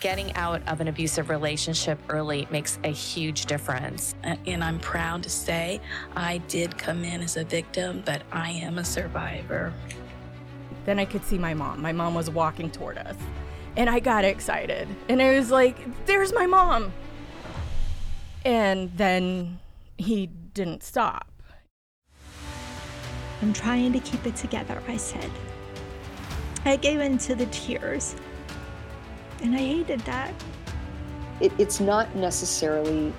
getting out of an abusive relationship early makes a huge difference. And I'm proud to say I did come in as a victim, but I am a survivor. Then I could see my mom. My mom was walking toward us. And I got excited. And I was like, there's my mom. And then he didn't stop. I'm trying to keep it together, I said. I gave in to the tears. And I hated that. It, it's not necessarily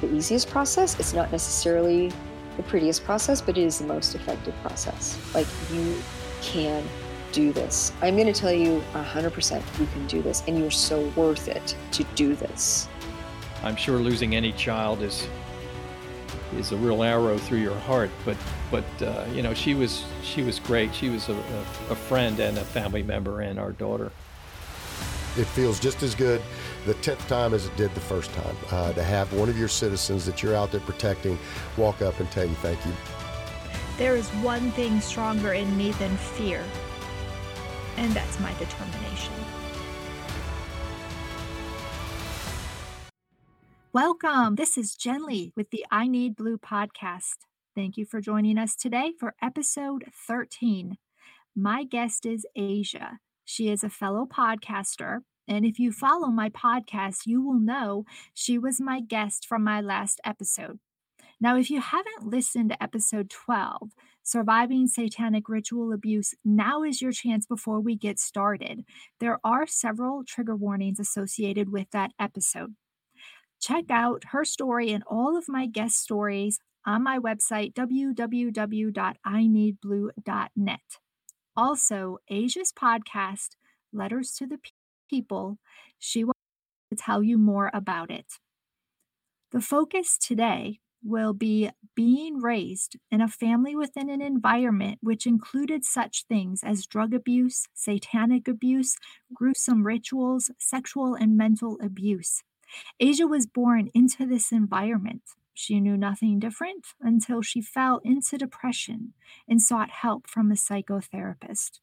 the easiest process. It's not necessarily the prettiest process, but it is the most effective process. Like you can do this. I'm going to tell you 100% you can do this, and you're so worth it to do this. I'm sure losing any child is is a real arrow through your heart, but but uh, you know she was she was great. She was a, a, a friend and a family member and our daughter. It feels just as good the 10th time as it did the first time uh, to have one of your citizens that you're out there protecting walk up and tell you thank you. There is one thing stronger in me than fear, and that's my determination. Welcome. This is Jen Lee with the I Need Blue podcast. Thank you for joining us today for episode 13. My guest is Asia. She is a fellow podcaster. And if you follow my podcast, you will know she was my guest from my last episode. Now, if you haven't listened to episode 12, Surviving Satanic Ritual Abuse, now is your chance before we get started. There are several trigger warnings associated with that episode. Check out her story and all of my guest stories on my website, www.ineedblue.net. Also, Asia's podcast, Letters to the People, she will tell you more about it. The focus today will be being raised in a family within an environment which included such things as drug abuse, satanic abuse, gruesome rituals, sexual and mental abuse. Asia was born into this environment. She knew nothing different until she fell into depression and sought help from a psychotherapist.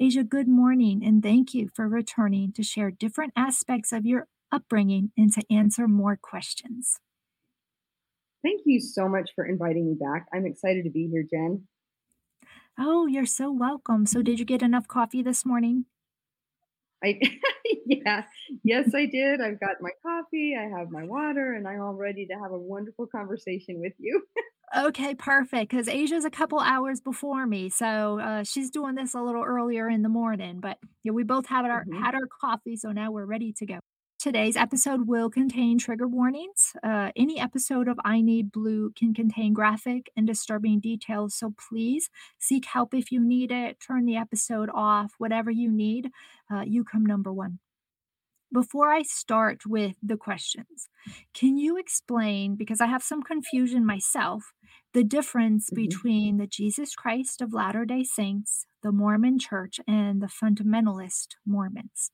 Asia, good morning and thank you for returning to share different aspects of your upbringing and to answer more questions. Thank you so much for inviting me back. I'm excited to be here, Jen. Oh, you're so welcome. So, did you get enough coffee this morning? I yeah, yes, I did. I've got my coffee, I have my water, and I'm all ready to have a wonderful conversation with you. okay, perfect. Because Asia's a couple hours before me, so uh, she's doing this a little earlier in the morning. But yeah, we both have our mm-hmm. had our coffee, so now we're ready to go. Today's episode will contain trigger warnings. Uh, any episode of I Need Blue can contain graphic and disturbing details, so please seek help if you need it. Turn the episode off, whatever you need. Uh, you come number one. Before I start with the questions, can you explain, because I have some confusion myself, the difference mm-hmm. between the Jesus Christ of Latter day Saints, the Mormon Church, and the fundamentalist Mormons?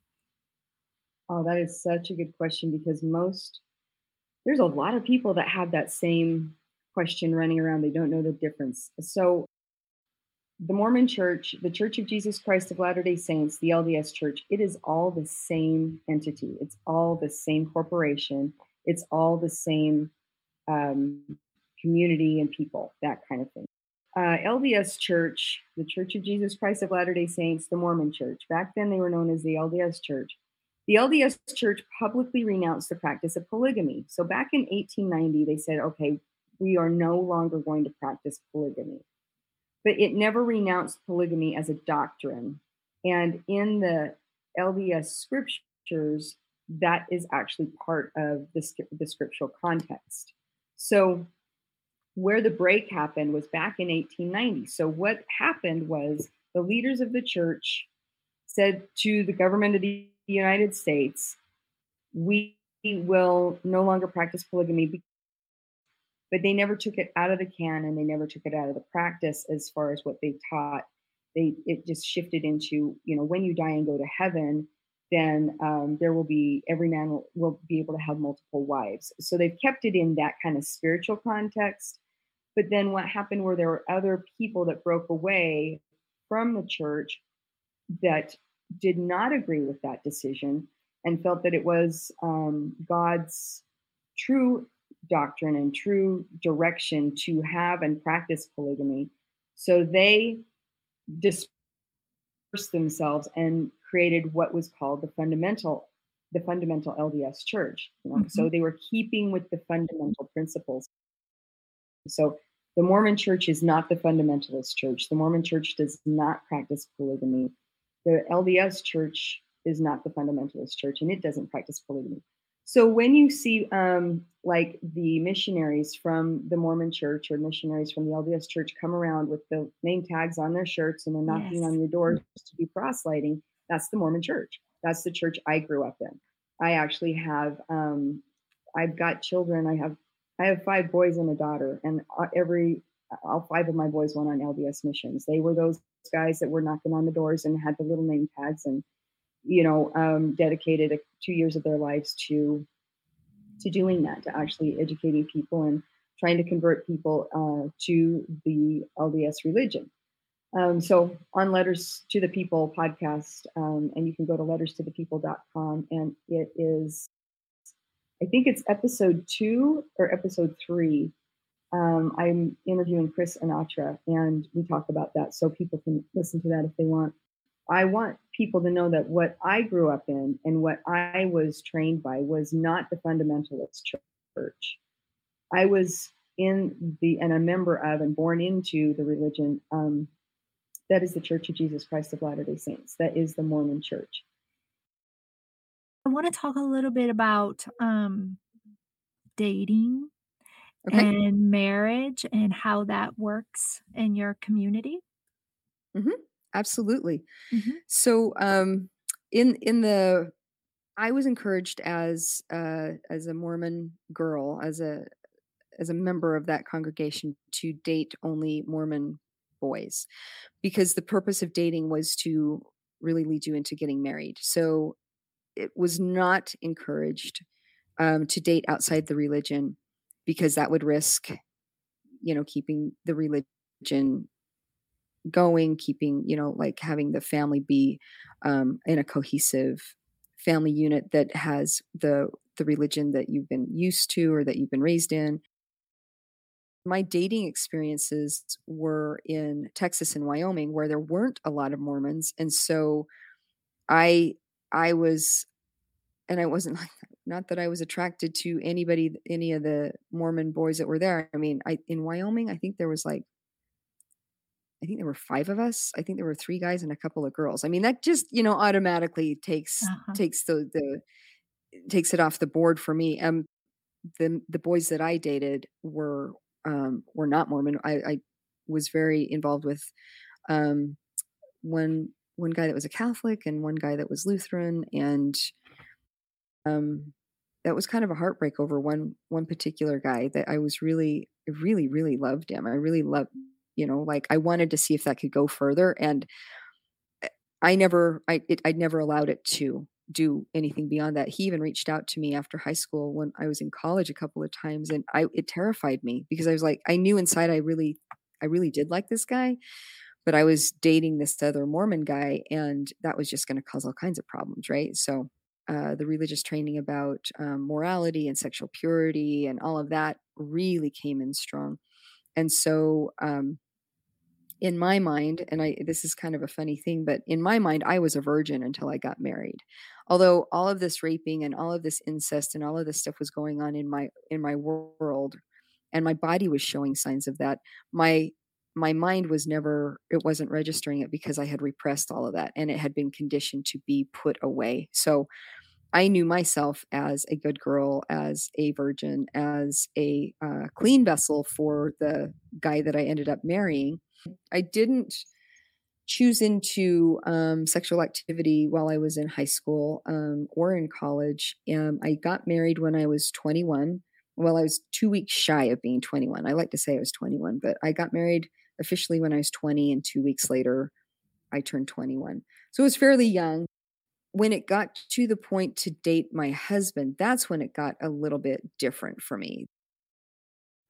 Oh, that is such a good question because most, there's a lot of people that have that same question running around. They don't know the difference. So, the Mormon Church, the Church of Jesus Christ of Latter day Saints, the LDS Church, it is all the same entity. It's all the same corporation. It's all the same um, community and people, that kind of thing. Uh, LDS Church, the Church of Jesus Christ of Latter day Saints, the Mormon Church, back then they were known as the LDS Church. The LDS Church publicly renounced the practice of polygamy. So back in 1890, they said, okay, we are no longer going to practice polygamy. But it never renounced polygamy as a doctrine. And in the LDS scriptures, that is actually part of the, the scriptural context. So, where the break happened was back in 1890. So, what happened was the leaders of the church said to the government of the the United States, we will no longer practice polygamy, but they never took it out of the can and they never took it out of the practice as far as what they taught. They it just shifted into you know when you die and go to heaven, then um, there will be every man will, will be able to have multiple wives. So they've kept it in that kind of spiritual context. But then what happened where there were other people that broke away from the church that did not agree with that decision. and felt that it was um, God's true doctrine and true direction to have and practice polygamy. So they dispersed themselves and created what was called the fundamental the fundamental LDS church. You know? mm-hmm. So they were keeping with the fundamental principles. So the Mormon church is not the fundamentalist church. The Mormon church does not practice polygamy. The LDS church is not the fundamentalist church and it doesn't practice polygamy. So when you see um, like the missionaries from the Mormon church or missionaries from the LDS church come around with the name tags on their shirts and they're knocking yes. on your doors to be proselyting, that's the Mormon church. That's the church I grew up in. I actually have um, I've got children. I have I have five boys and a daughter, and uh, every all five of my boys went on LDS missions. They were those guys that were knocking on the doors and had the little name tags and you know um, dedicated a, two years of their lives to to doing that, to actually educating people and trying to convert people uh, to the LDS religion. Um, so on Letters to the People podcast, um, and you can go to letterstothepeople.com, and it is, I think it's episode two or episode three. Um, I'm interviewing Chris Anatra, and we talk about that, so people can listen to that if they want. I want people to know that what I grew up in and what I was trained by was not the fundamentalist church. I was in the and a member of and born into the religion um, that is the Church of Jesus Christ of Latter day Saints. That is the Mormon church. I want to talk a little bit about um, dating okay. and marriage and how that works in your community. Mm-hmm. Absolutely. Mm-hmm. So, um, in in the, I was encouraged as uh, as a Mormon girl, as a as a member of that congregation, to date only Mormon boys because the purpose of dating was to really lead you into getting married. So it was not encouraged um, to date outside the religion because that would risk, you know, keeping the religion going, keeping, you know, like having the family be um, in a cohesive family unit that has the the religion that you've been used to or that you've been raised in. My dating experiences were in Texas and Wyoming where there weren't a lot of Mormons and so I I was and I wasn't like not that I was attracted to anybody any of the Mormon boys that were there. I mean, I in Wyoming I think there was like I think there were 5 of us. I think there were 3 guys and a couple of girls. I mean, that just, you know, automatically takes uh-huh. takes the the takes it off the board for me. Um the the boys that I dated were um, were not Mormon. I, I was very involved with um, one one guy that was a Catholic and one guy that was Lutheran, and um, that was kind of a heartbreak over one one particular guy that I was really really really loved him. I really loved you know like I wanted to see if that could go further, and I never I it, I'd never allowed it to do anything beyond that. He even reached out to me after high school when I was in college a couple of times and I it terrified me because I was like I knew inside I really I really did like this guy, but I was dating this other Mormon guy and that was just going to cause all kinds of problems, right? So uh, the religious training about um, morality and sexual purity and all of that really came in strong. And so um, in my mind, and I this is kind of a funny thing, but in my mind, I was a virgin until I got married. Although all of this raping and all of this incest and all of this stuff was going on in my in my world, and my body was showing signs of that, my my mind was never it wasn't registering it because I had repressed all of that and it had been conditioned to be put away. So I knew myself as a good girl, as a virgin, as a uh, clean vessel for the guy that I ended up marrying I didn't choose into um, sexual activity while I was in high school um, or in college. Um, I got married when I was 21. Well, I was two weeks shy of being 21. I like to say I was 21, but I got married officially when I was 20, and two weeks later, I turned 21. So it was fairly young. When it got to the point to date my husband, that's when it got a little bit different for me.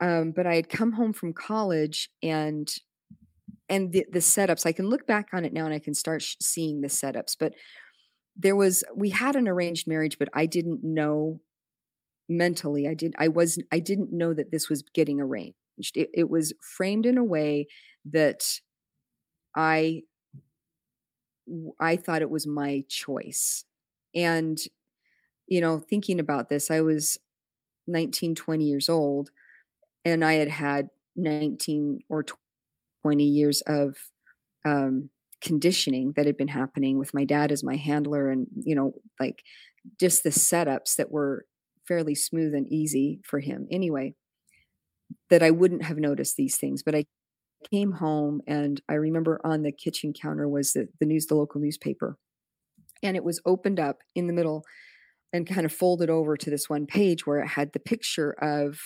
Um, but I had come home from college and and the, the setups i can look back on it now and i can start sh- seeing the setups but there was we had an arranged marriage but i didn't know mentally i did i was i didn't know that this was getting arranged it, it was framed in a way that i i thought it was my choice. And you know thinking about this i was 19 20 years old and i had had 19 or 20 years of um, conditioning that had been happening with my dad as my handler and you know like just the setups that were fairly smooth and easy for him. Anyway that I wouldn't have noticed these things but I came home and I remember on the kitchen counter was the, the news the local newspaper and it was opened up in the middle and kind of folded over to this one page where it had the picture of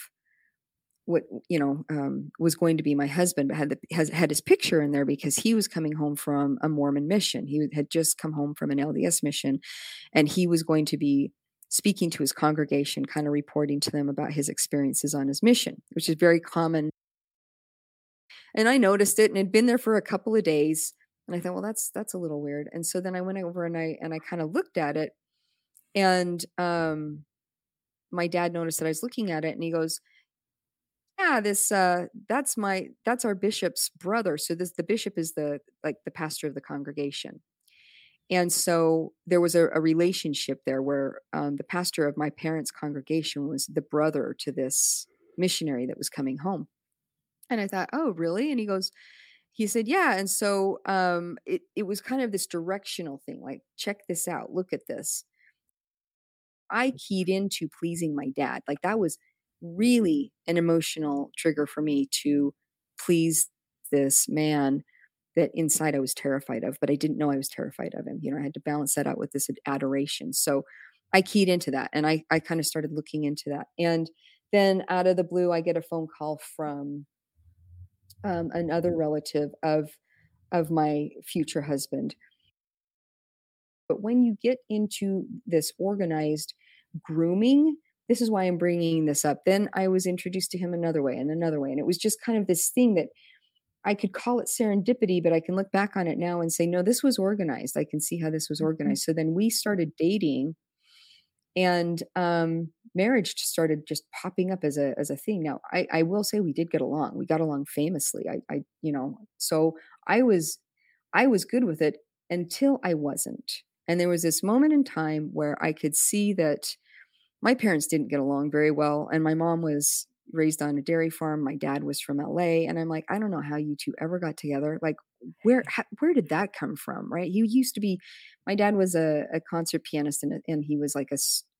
what you know um, was going to be my husband, but had the, has had his picture in there because he was coming home from a Mormon mission. He had just come home from an LDS mission, and he was going to be speaking to his congregation, kind of reporting to them about his experiences on his mission, which is very common. And I noticed it, and had been there for a couple of days, and I thought, well, that's that's a little weird. And so then I went over and I and I kind of looked at it, and um, my dad noticed that I was looking at it, and he goes yeah this uh that's my that's our bishop's brother so this the bishop is the like the pastor of the congregation and so there was a, a relationship there where um, the pastor of my parents congregation was the brother to this missionary that was coming home. And i thought oh really? And he goes he said yeah. And so um it, it was kind of this directional thing like check this out. Look at this. I keyed into pleasing my dad. Like that was really an emotional trigger for me to please this man that inside I was terrified of, but I didn't know I was terrified of him. You know, I had to balance that out with this adoration. So I keyed into that and I, I kind of started looking into that. And then out of the blue, I get a phone call from um, another relative of of my future husband. But when you get into this organized grooming, this is why I'm bringing this up. Then I was introduced to him another way and another way. And it was just kind of this thing that I could call it serendipity, but I can look back on it now and say, no, this was organized. I can see how this was mm-hmm. organized. So then we started dating and um, marriage started just popping up as a as a thing. Now, I, I will say we did get along. We got along famously. I, I, you know, so I was I was good with it until I wasn't. And there was this moment in time where I could see that my parents didn't get along very well and my mom was raised on a dairy farm my dad was from LA and I'm like I don't know how you two ever got together. Like where how, where did that come from right? He used to be my dad was a, a concert pianist and, and he was like a,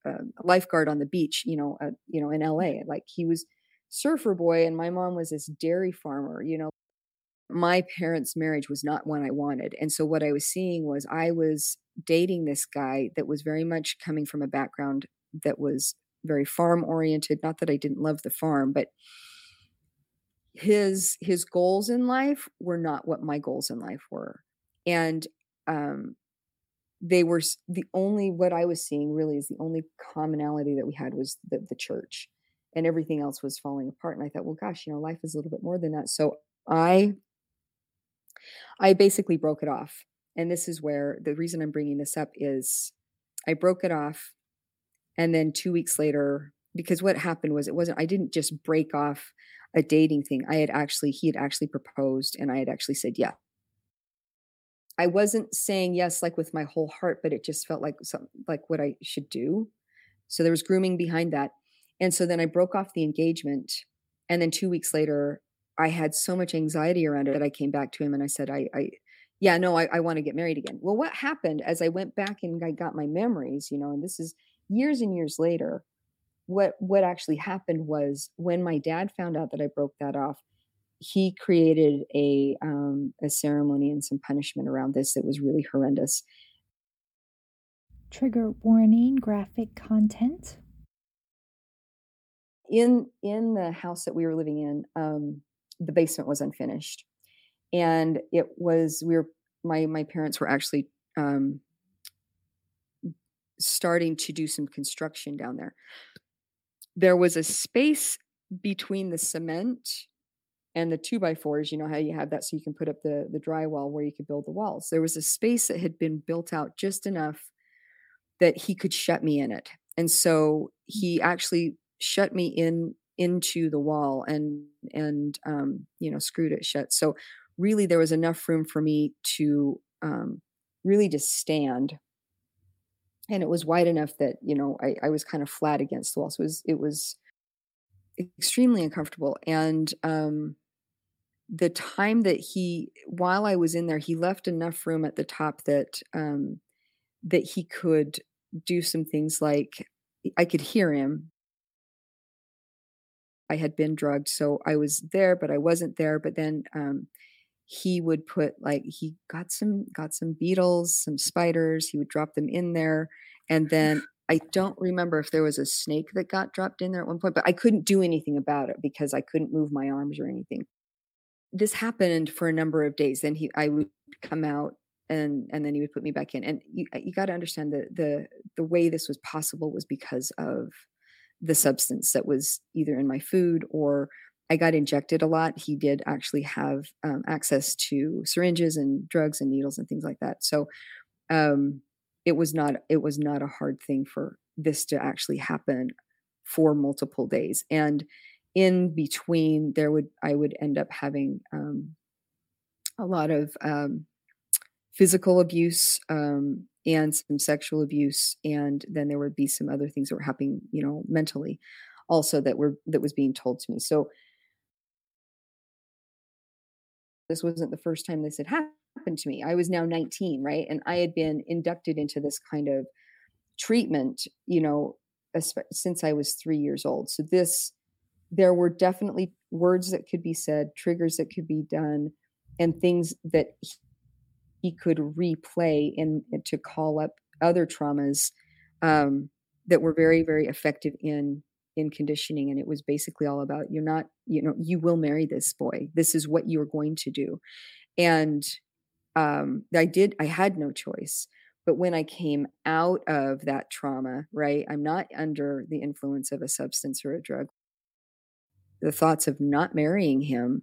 a, lifeguard on the beach you know uh, you know in LA like he was surfer boy and my mom was this dairy farmer you know? My parents marriage was not one I wanted and so what I was seeing was I was dating this guy that was very much coming from a background that was very farm oriented not that i didn't love the farm but his his goals in life were not what my goals in life were. And um they were the only what i was seeing really is the only commonality that we had was the, the church and everything else was falling apart and i thought well gosh you know life is a little bit more than that. So i i basically broke it off and this is where the reason i'm bringing this up is i broke it off and then two weeks later because what happened was it wasn't i didn't just break off a dating thing i had actually he had actually proposed and i had actually said yeah. I wasn't saying yes like with my whole heart but it just felt like something like what i should do. So there was grooming behind that. And so then i broke off the engagement and then two weeks later i had so much anxiety around it that i came back to him and i said i, I yeah no i, I want to get married again. Well what happened as i went back and i got my memories you know and this is years and years later, what what actually happened was when my dad found out that I broke that off, he created a um, a ceremony and some punishment around this that was really horrendous. Trigger warning: graphic content. In in the house that we were living in, um, the basement was unfinished, and it was we were my my parents were actually um, starting to do some construction down there. There was a space between the cement and the two by fours. You know how you have that so you can put up the, the drywall where you could build the walls. There was a space that had been built out just enough that he could shut me in it. And so he actually shut me in into the wall and and um, you know screwed it shut. So really there was enough room for me to um, really just stand and it was wide enough that you know I, I was kind of flat against the wall so it was it was extremely uncomfortable and um the time that he while i was in there he left enough room at the top that um that he could do some things like i could hear him. I had been drugged so i was there but i wasn't there but then um he would put like he got some got some beetles some spiders he would drop them in there and mm-hmm. then i don't remember if there was a snake that got dropped in there at one point but i couldn't do anything about it because i couldn't move my arms or anything. This happened for a number of days then he i would come out and and then he would put me back in and you uh, you got to understand that the the way this was possible was because of the substance that was either in my food or I got injected a lot. He did actually have um, access to syringes and drugs and needles and things like that. So um, it was not it was not a hard thing for this to actually happen for multiple days. And in between, there would I would end up having um, a lot of um, physical abuse um, and some sexual abuse, and then there would be some other things that were happening, you know, mentally also that were that was being told to me. So this wasn't the first time this had happened to me. I was now 19, right? And I had been inducted into this kind of treatment, you know, since I was three years old. So this, there were definitely words that could be said, triggers that could be done, and things that he could replay and, to call up other traumas um, that were very, very effective in in conditioning and it was basically all about you're not you know you will marry this boy. This is what you're going to do. And um i did i had no choice but when i came out of that trauma right i'm not under the influence of a substance or a drug. The thoughts of not marrying him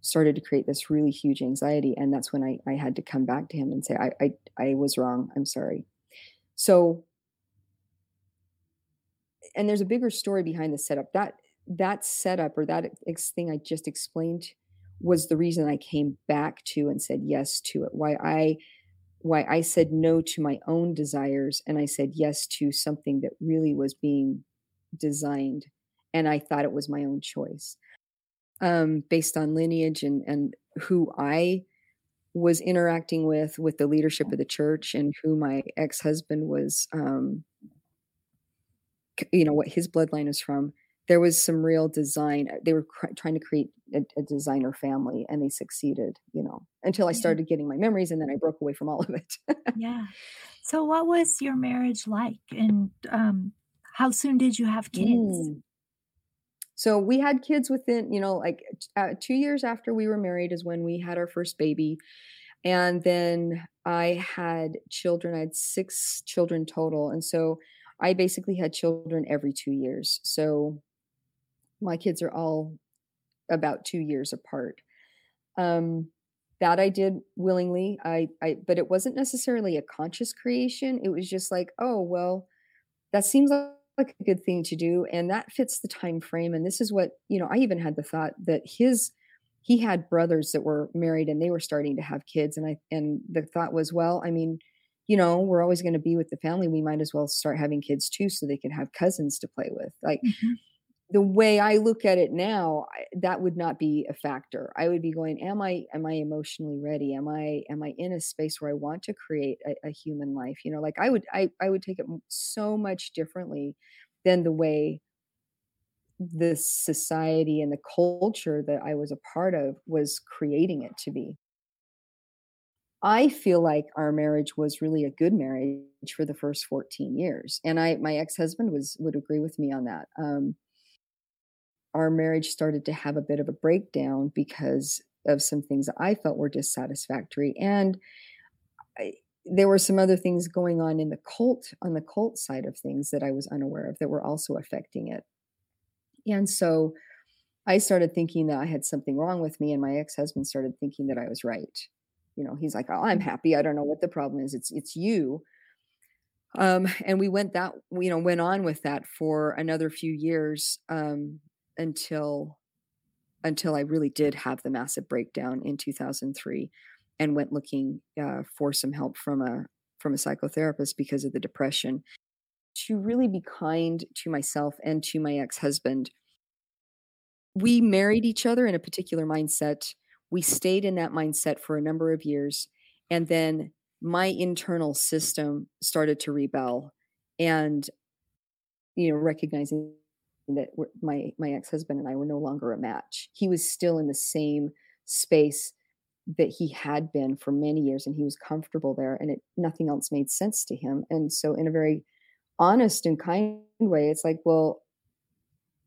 started to create this really huge anxiety and that's when i, I had to come back to him and say I, I i was wrong. I'm sorry. So and there's a bigger story behind the setup. That that setup or that thing I just explained was the reason I came back to and said yes to it. Why I why I said no to my own desires and I said yes to something that really was being designed and I thought it was my own choice. Um, based on lineage and and who I was interacting with with the leadership of the church and who my ex-husband was um, you know what his bloodline is from there was some real design uh, they were cr- trying to create a, a, designer family and they succeeded you know until i started getting my memories and then i broke away from all of it. Yeah. So what was your marriage like and um, how soon did you have kids? Mm. so we had kids within you know like uh, two years after we were married is when we had our first baby and then i had children i had six children total and so I basically had children every two years. So my kids are all about two years apart. Um, that I did willingly. I, I, but it wasn't necessarily a conscious creation. It was just like, oh well, that seems like, a good thing to do, and that fits the time frame. And this is what you know. I even had the thought that his he had brothers that were married and they were starting to have kids, and I and the thought was, well, I mean, you know, we're always going to be with the family. We might as well start having kids too so they can have cousins to play with. Like mm-hmm. the way I look at it now, I, that would not be a factor. I would be going, am I am I emotionally ready? Am I am I in a space where I want to create a, a human life? You know, like I would I I would take it so much differently than the way the society and the culture that I was a part of was creating it to be. I feel like our marriage was really a good marriage for the first 14 years. And I, my ex-husband was, would agree with me on that. Um, our marriage started to have a bit of a breakdown because of some things that I felt were dissatisfactory. And I, there were some other things going on in the cult, on the cult side of things that I was unaware of that were also affecting it. And so I started thinking that I had something wrong with me, and my ex husband started thinking that I was right you know he's like oh i'm happy. I don't know what the problem is. It's it's you. Um, and we went that, you know, went on with that for another few years um, until until I really did have the massive breakdown in 2003 and went looking uh, for some help from a from a psychotherapist because of the depression to really be kind to myself and to my ex-husband. We married each other in a particular mindset we stayed in that mindset for a number of years and then my internal system started to rebel and you know recognizing that my my ex-husband and I were no longer a match. He was still in the same space that he had been for many years and he was comfortable there and it nothing else made sense to him. And so in a very honest and kind way it's like, well,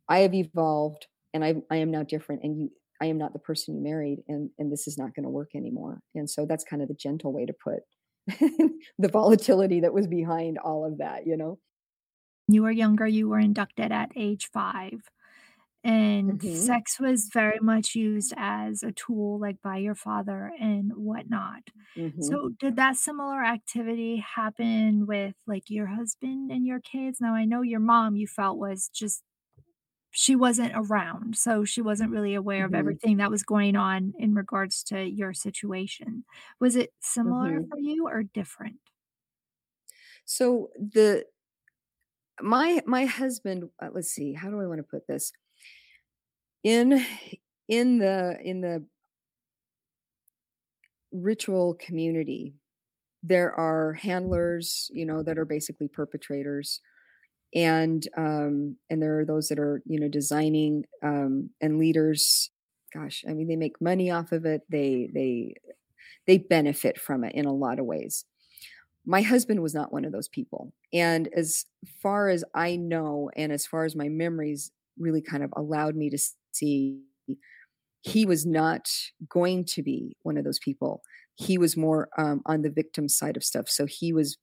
I have evolved and I I am now different and you I am not the person you married and and this is not going to work anymore. And so that's kind of the gentle way to put the volatility that was behind all of that, you know you were younger, you were inducted at age five. And Mhm. sex was very much used as a tool, like by your father and whatnot. Mhm. So, did that similar activity happen with like your husband and your kids? Now, I know your mom you felt was just she wasn't around, so she wasn't really aware of Mhm. everything that was going on in regards to your situation. Was it similar Mhm. for you or different? So the my my husband, uh, let's see, how do I want to put this? In in the in the ritual community, there are handlers, you know, that are basically perpetrators, and um, and there are those that are, you know, designing um, and leaders. Gosh, I mean, they make money off of it. They they they benefit from it in a lot of ways. My husband was not one of those people, and as far as I know, and as far as my memories really kind of allowed me to see, he was not going to be one of those people. He was more um, on the victim side of stuff. So he was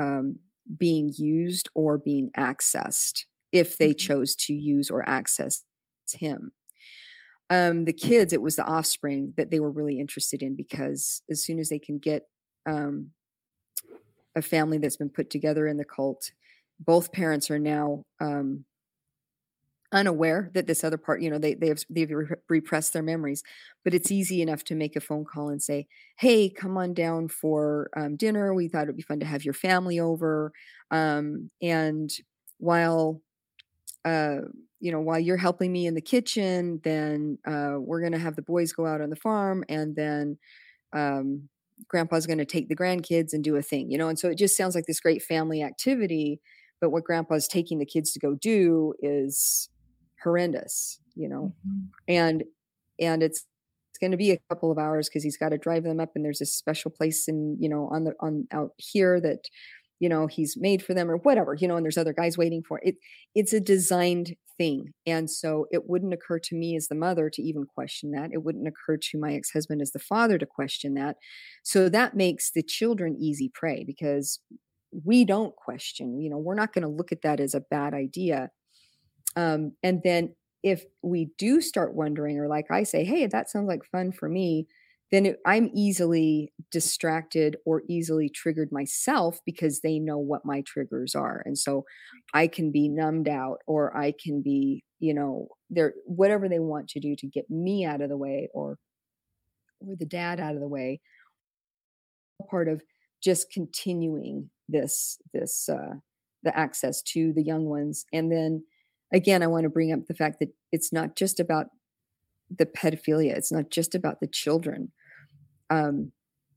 um, being used or being accessed if they chose to use or access him. Um, the kids, it was the offspring that they were really interested in because as soon as they can get um, a family that's been put together in the cult, both parents are now um, unaware that this other part, you know, they they have they've repressed their memories. But it's easy enough to make a phone call and say, "Hey, come on down for um, dinner. We thought it'd be fun to have your family over." Um, and while uh, you know, while you're helping me in the kitchen, then uh, we're going to have the boys go out on the farm, and then um, grandpa's going to take the grandkids and do a thing, you know. And so it just sounds like this great family activity. But what grandpa's taking the kids to go do is horrendous, you know. Mhm. And and it's it's going to be a couple of hours because he's got to drive them up, and there's a special place in you know on the on out here that you know he's made for them or whatever you know and there's other guys waiting for it it's a designed thing and so it wouldn't occur to me as the mother to even question that it wouldn't occur to my ex-husband as the father to question that so that makes the children easy prey because we don't question you know we're not going to look at that as a bad idea um, and then if we do start wondering or like i say hey that sounds like fun for me then it, I'm easily distracted or easily triggered myself because they know what my triggers are. And so I can be numbed out or I can be, you know, they're whatever they want to do to get me out of the way or or the dad out of the way. Part of just continuing this this uh the access to the young ones. And then again, I want to bring up the fact that it's not just about the pedophilia. It's not just about the children. Um,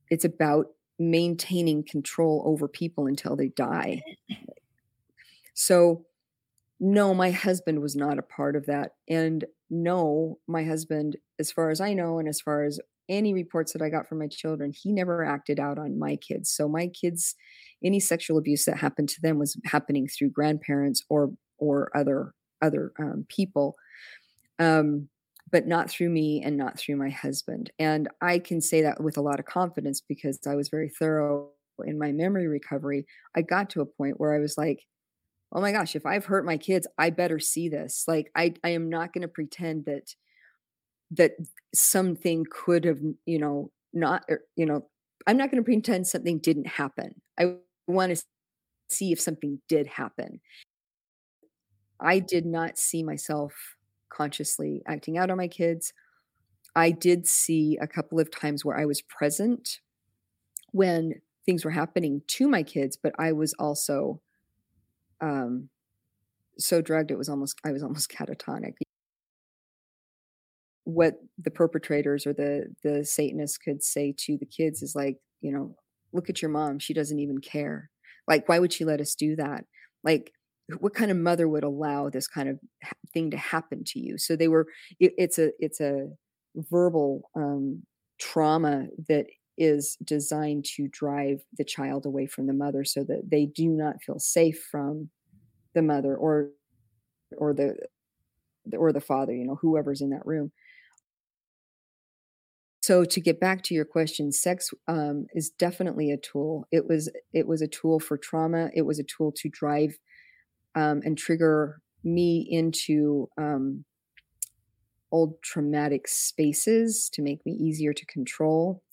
it's about maintaining control over people until they die. So, no, my husband was not a part of that. And no, my husband, as far as I know, and as far as any reports that I got from my children, he never acted out on my kids. So my kids, any sexual abuse that happened to them was happening through grandparents or or other other um, people. Um, but not through me and not through my husband. And I can say that with a lot of confidence because I was very thorough in my memory recovery. I got to a point where I was like, oh my gosh, if I've hurt my kids, I better see this. Like I I am not going to pretend that that something could have, you know, not or, you know, I'm not going to pretend something didn't happen. I want to see if something did happen. I did not see myself consciously acting out on my kids. I did see a couple of times where I was present when things were happening to my kids, but I was also um, so drugged it was almost I was almost catatonic. What the perpetrators or the the Satanists could say to the kids is like, you know, look at your mom. She doesn't even care. Like, why would she let us do that? Like, what kind of mother would allow this kind of thing to happen to you? So they were. It, it's a it's a verbal um, trauma that is designed to drive the child away from the mother so that they do not feel safe from the mother or or the or the father you know whoever's in that room so to get back to your question sex um, is definitely a tool it was it was a tool for trauma it was a tool to drive um, and trigger me into um, old traumatic spaces to make me easier to control.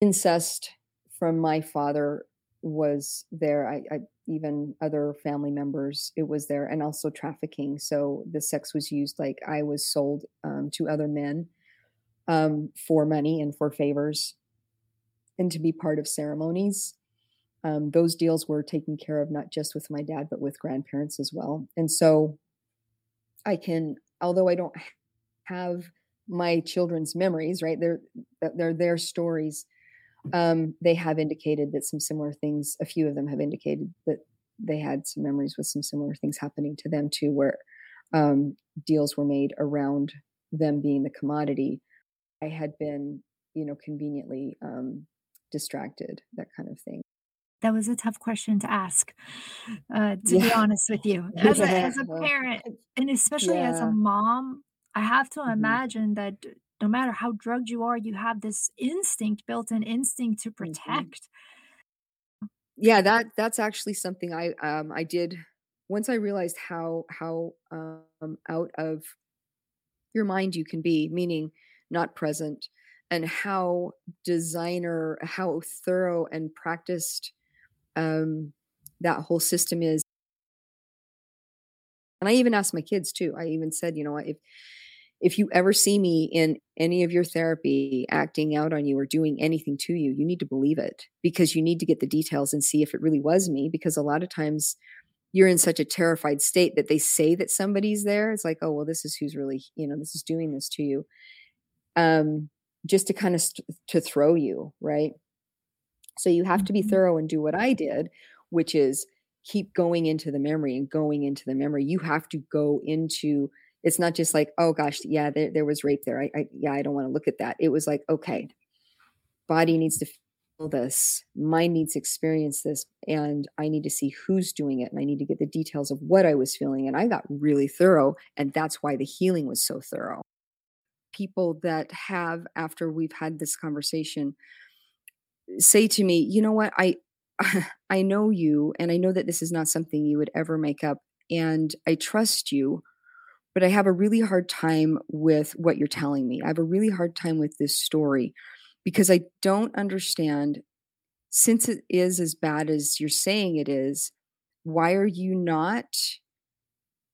Incest from my father was there. I, I, even other family members, it was there, and also trafficking. So the sex was used like I was sold um, to other men um, for money and for favors, and to be part of ceremonies. Um, those deals were taken care of not just with my dad, but with grandparents as well. And so I can, although I don't have my children's memories, right? They're they're their stories. Um, they have indicated that some similar things. A few of them have indicated that they had some memories with some similar things happening to them too, where um, deals were made around them being the commodity. I had been, you know, conveniently um, distracted, that kind of thing. That was a tough question to ask, uh, to yeah. be honest with you. As a, as a parent, and especially yeah. as a mom, I have to mm-hmm. imagine that no matter how drugged you are, you have this instinct, built-in instinct to mm-hmm. protect. Yeah, that that's actually something I um I did once I realized how how um out of your mind you can be, meaning not present, and how designer, how thorough and practiced um that whole system is. And I even asked my kids too. I even said, you know, if if you ever see me in any of your therapy acting out on you or doing anything to you, you need to believe it because you need to get the details and see if it really was me. Because a lot of times you're in such a terrified state that they say that somebody's there. It's like, oh, well, this is who's really, you know, this is doing this to you. Um, just to kind of st- to throw you, right? So you have to be mm-hmm. thorough and do what I did, which is keep going into the memory and going into the memory. You have to go into it's not just like oh gosh yeah there, there was rape there. I, I yeah i don't want to look at that. It was like okay body needs to feel this. Mind needs to experience this and i need to see who's doing it and i need to get the details of what i was feeling. And i got really thorough and that's why the healing was so thorough. People that have after we've had this conversation say to me you know what i i know you and i know that this is not something you would ever make up and i trust you but I have a really hard time with what you're telling me. I have a really hard time with this story because I don't understand, since it is as bad as you're saying it is, why are you not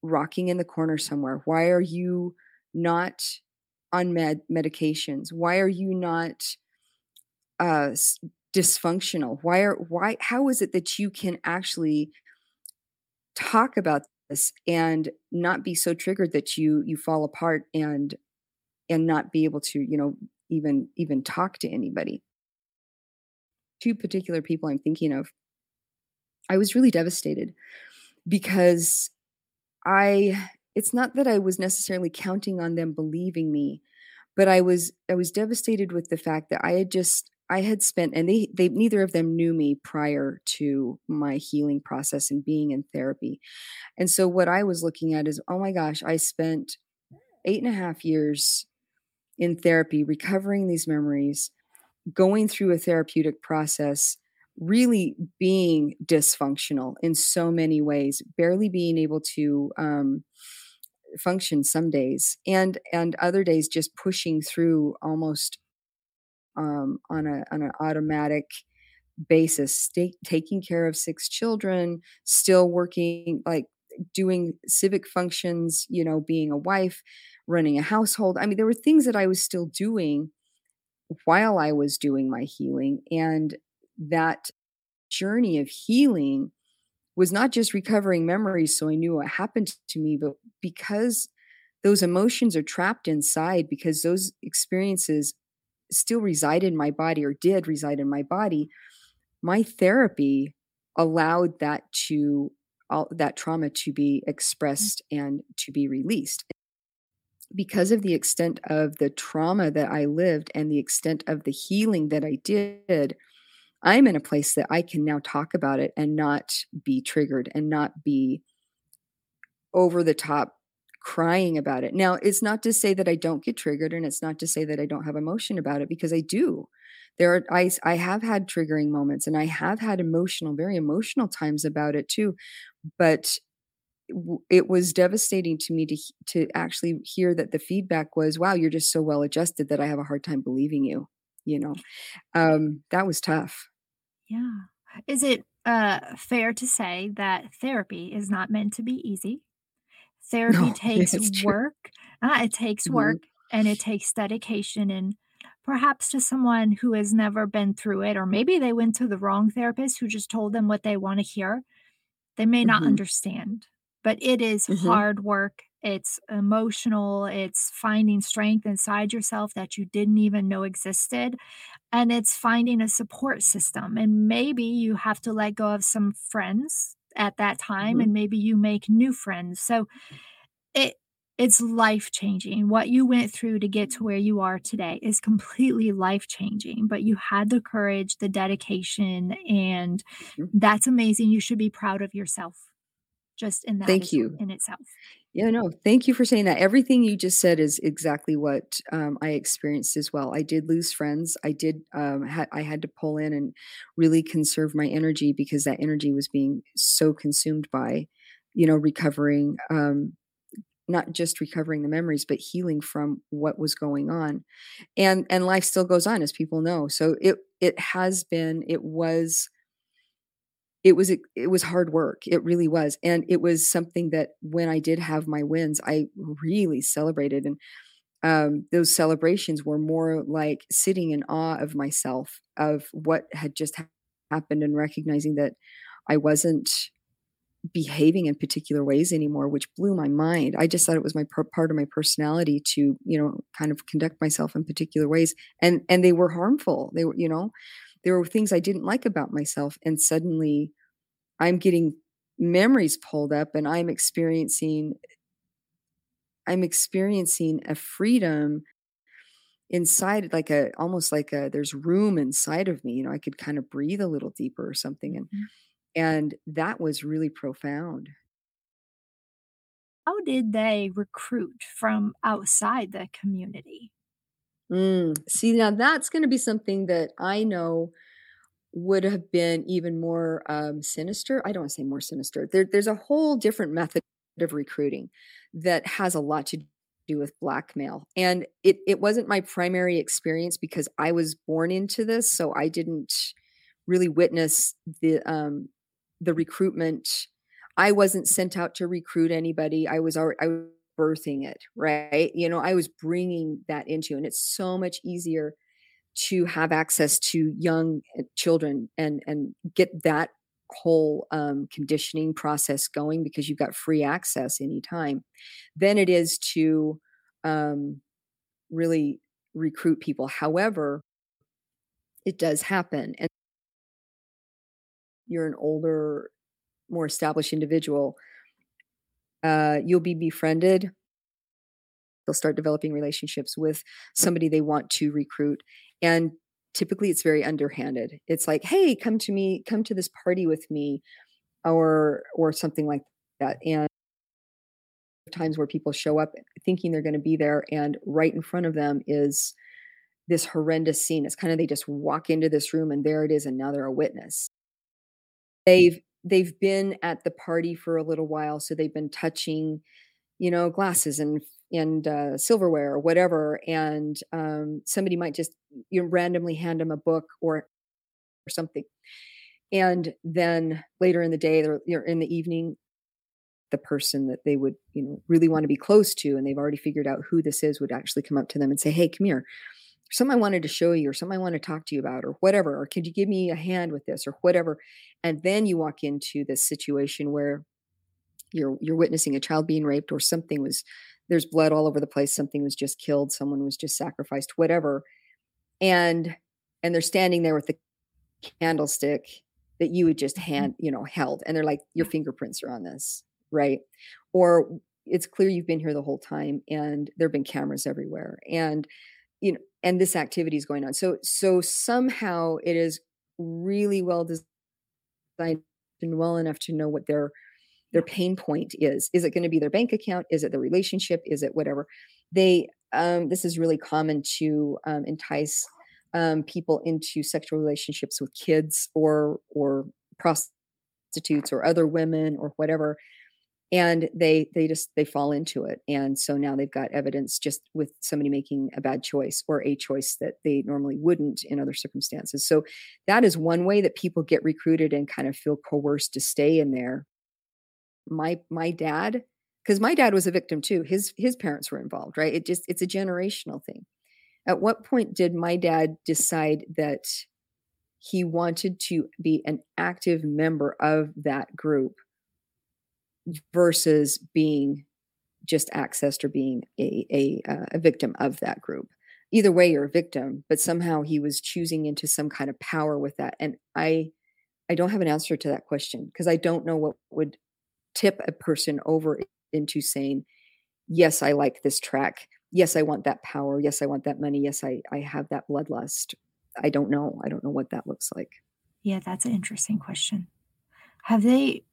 rocking in the corner somewhere? Why are you not on med- medications? Why are you not uh, dysfunctional? Why are why? How is it that you can actually talk about this and not be so triggered that you you fall apart and and not be able to you know even even talk to anybody two particular people i'm thinking of i was really devastated because i it's not that i was necessarily counting on them believing me but i was i was devastated with the fact that i had just I had spent, and they, they, neither of them knew me prior to my healing process and being in therapy. And so what I was looking at is, oh my gosh, I spent eight and a half years in therapy, recovering these memories, going through a therapeutic process, really being dysfunctional in so many ways, barely being able to, um, function some days and and other days just pushing through almost um, on a on an automatic basis, taking care of six children, still working, like doing civic functions, you know, being a wife, running a household. I mean, there were things that I was still doing while I was doing my healing. And that journey of healing was not just recovering memories so I knew what happened to me, but because those emotions are trapped inside, because those experiences still reside in my body or did reside in my body, my therapy allowed that to all that trauma to be mm. expressed and to be released. Because of the extent of the trauma that I lived and the extent of the healing that I did, I'm in a place that I can now talk about it and not be triggered and not be over the top crying about it. Now, it's not to say that I don't get triggered and it's not to say that I don't have emotion about it because I do. There are I I have had triggering moments and I have had emotional very emotional times about it too. But it was devastating to me to to actually hear that the feedback was wow you're just so well adjusted that i have a hard time believing you you know um that was tough yeah is it uh fair to say that therapy is not meant to be easy therapy no, takes work uh, it takes mm-hmm. work and it takes dedication and perhaps to someone who has never been through it or maybe they went to the wrong therapist who just told them what they want to hear they may not mm-hmm. understand but it is mm-hmm. hard work. It's emotional. It's finding strength inside yourself that you didn't even know existed. And it's finding a support system. And maybe you have to let go of some friends at that time, mm-hmm. and maybe you make new friends. So it, it's life changing. What you went through to get to where you are today is completely life changing, but you had the courage, the dedication, and mm-hmm. that's amazing. You should be proud of yourself just in that thank you in itself yeah no thank you for saying that. Everything you just said is exactly what um, i experienced as well. I did lose friends. I did um, ha- i had to pull in and really conserve my energy because that energy was being so consumed by you know recovering um, not just recovering the memories but healing from what was going on. And and life still goes on as people know. So it it has been it was it was it was hard work it really was and it was something that when i did have my wins i really celebrated and um, those celebrations were more like sitting in awe of myself of what had just happened and recognizing that i wasn't behaving in particular ways anymore which blew my mind. I just thought it was my part of my personality to you know kind of conduct myself in particular ways and and they were harmful they were you know there were things I didn't like about myself. And suddenly I'm getting memories pulled up and I'm experiencing I'm experiencing a freedom inside like a almost like a there's room inside of me you know i could kind of breathe a little deeper or something and mm-hmm. and that was really profound how did they recruit from outside the community mm, see now that's going to be something that i know would have been even more um, sinister. I don't want to say more sinister. There, there's a whole different method of recruiting that has a lot to do with blackmail. And it, it wasn't my primary experience because I was born into this. So I didn't really witness the, um, the recruitment. I wasn't sent out to recruit anybody. I was already, I was birthing it, right? You know, I was bringing that into, and it's so much easier to have access to young eh, children and and get that whole um, conditioning process going because you've got free access anytime than it is to um, really recruit people however it does happen and you're an older more established individual uh, you'll be befriended. They'll start developing relationships with somebody they want to recruit and typically it's very underhanded. It's like hey come to me come to this party with me or or something like that and times where people show up thinking they're going to be there and right in front of them is this horrendous scene. It's kind of they just walk into this room and there it is and now they're a witness. They've they've been at the party for a little while so they've been touching you know glasses and and uh, silverware or whatever, and um, somebody might just you know randomly hand them a book or something. And then later in the day, or in the evening, the person that they would, you know, really want to be close to, and they've already figured out who this is, would actually come up to them and say, "Hey, come here. Something I wanted to show you, or something I want to talk to you about, or whatever. Or could you give me a hand with this, or whatever?" And then you walk into this situation where you're you're witnessing a child being raped, or something was there's blood all over the place, something was just killed, someone was just sacrificed, whatever, and and they're standing there with the candlestick that you had just mm-hmm. hand you know held and they're like your fingerprints are on this right? Or it's clear you've been here the whole time and there've been cameras everywhere and you know and this activity is going on. So so somehow it is really well designed and well enough to know what their their pain point is. Is it going to be their bank account? Is it the relationship? Is it whatever? They um, this is really common to um, entice um, people into sexual relationships with kids or or prostitutes or other women or whatever and they they just they fall into it. And so now they've got evidence just with somebody making a bad choice or a choice that they normally wouldn't in other circumstances. So that is one way that people get recruited and kind of feel coerced to stay in there. My my dad because my dad was a victim too. His his parents were involved right? It just it's a generational thing. At what point did my dad decide that he wanted to be an active member of that group versus being just accessed or being a, a, uh, a victim of that group. Either way you're a victim but somehow he was choosing into some kind of power with that and i i don't have an answer to that question because i don't know what would tip a person over into saying yes i like this track. Yes i want that power. Yes i want that money. Yes i i have that bloodlust. I don't know. I don't know what that looks like. Yeah that's an interesting question. Have they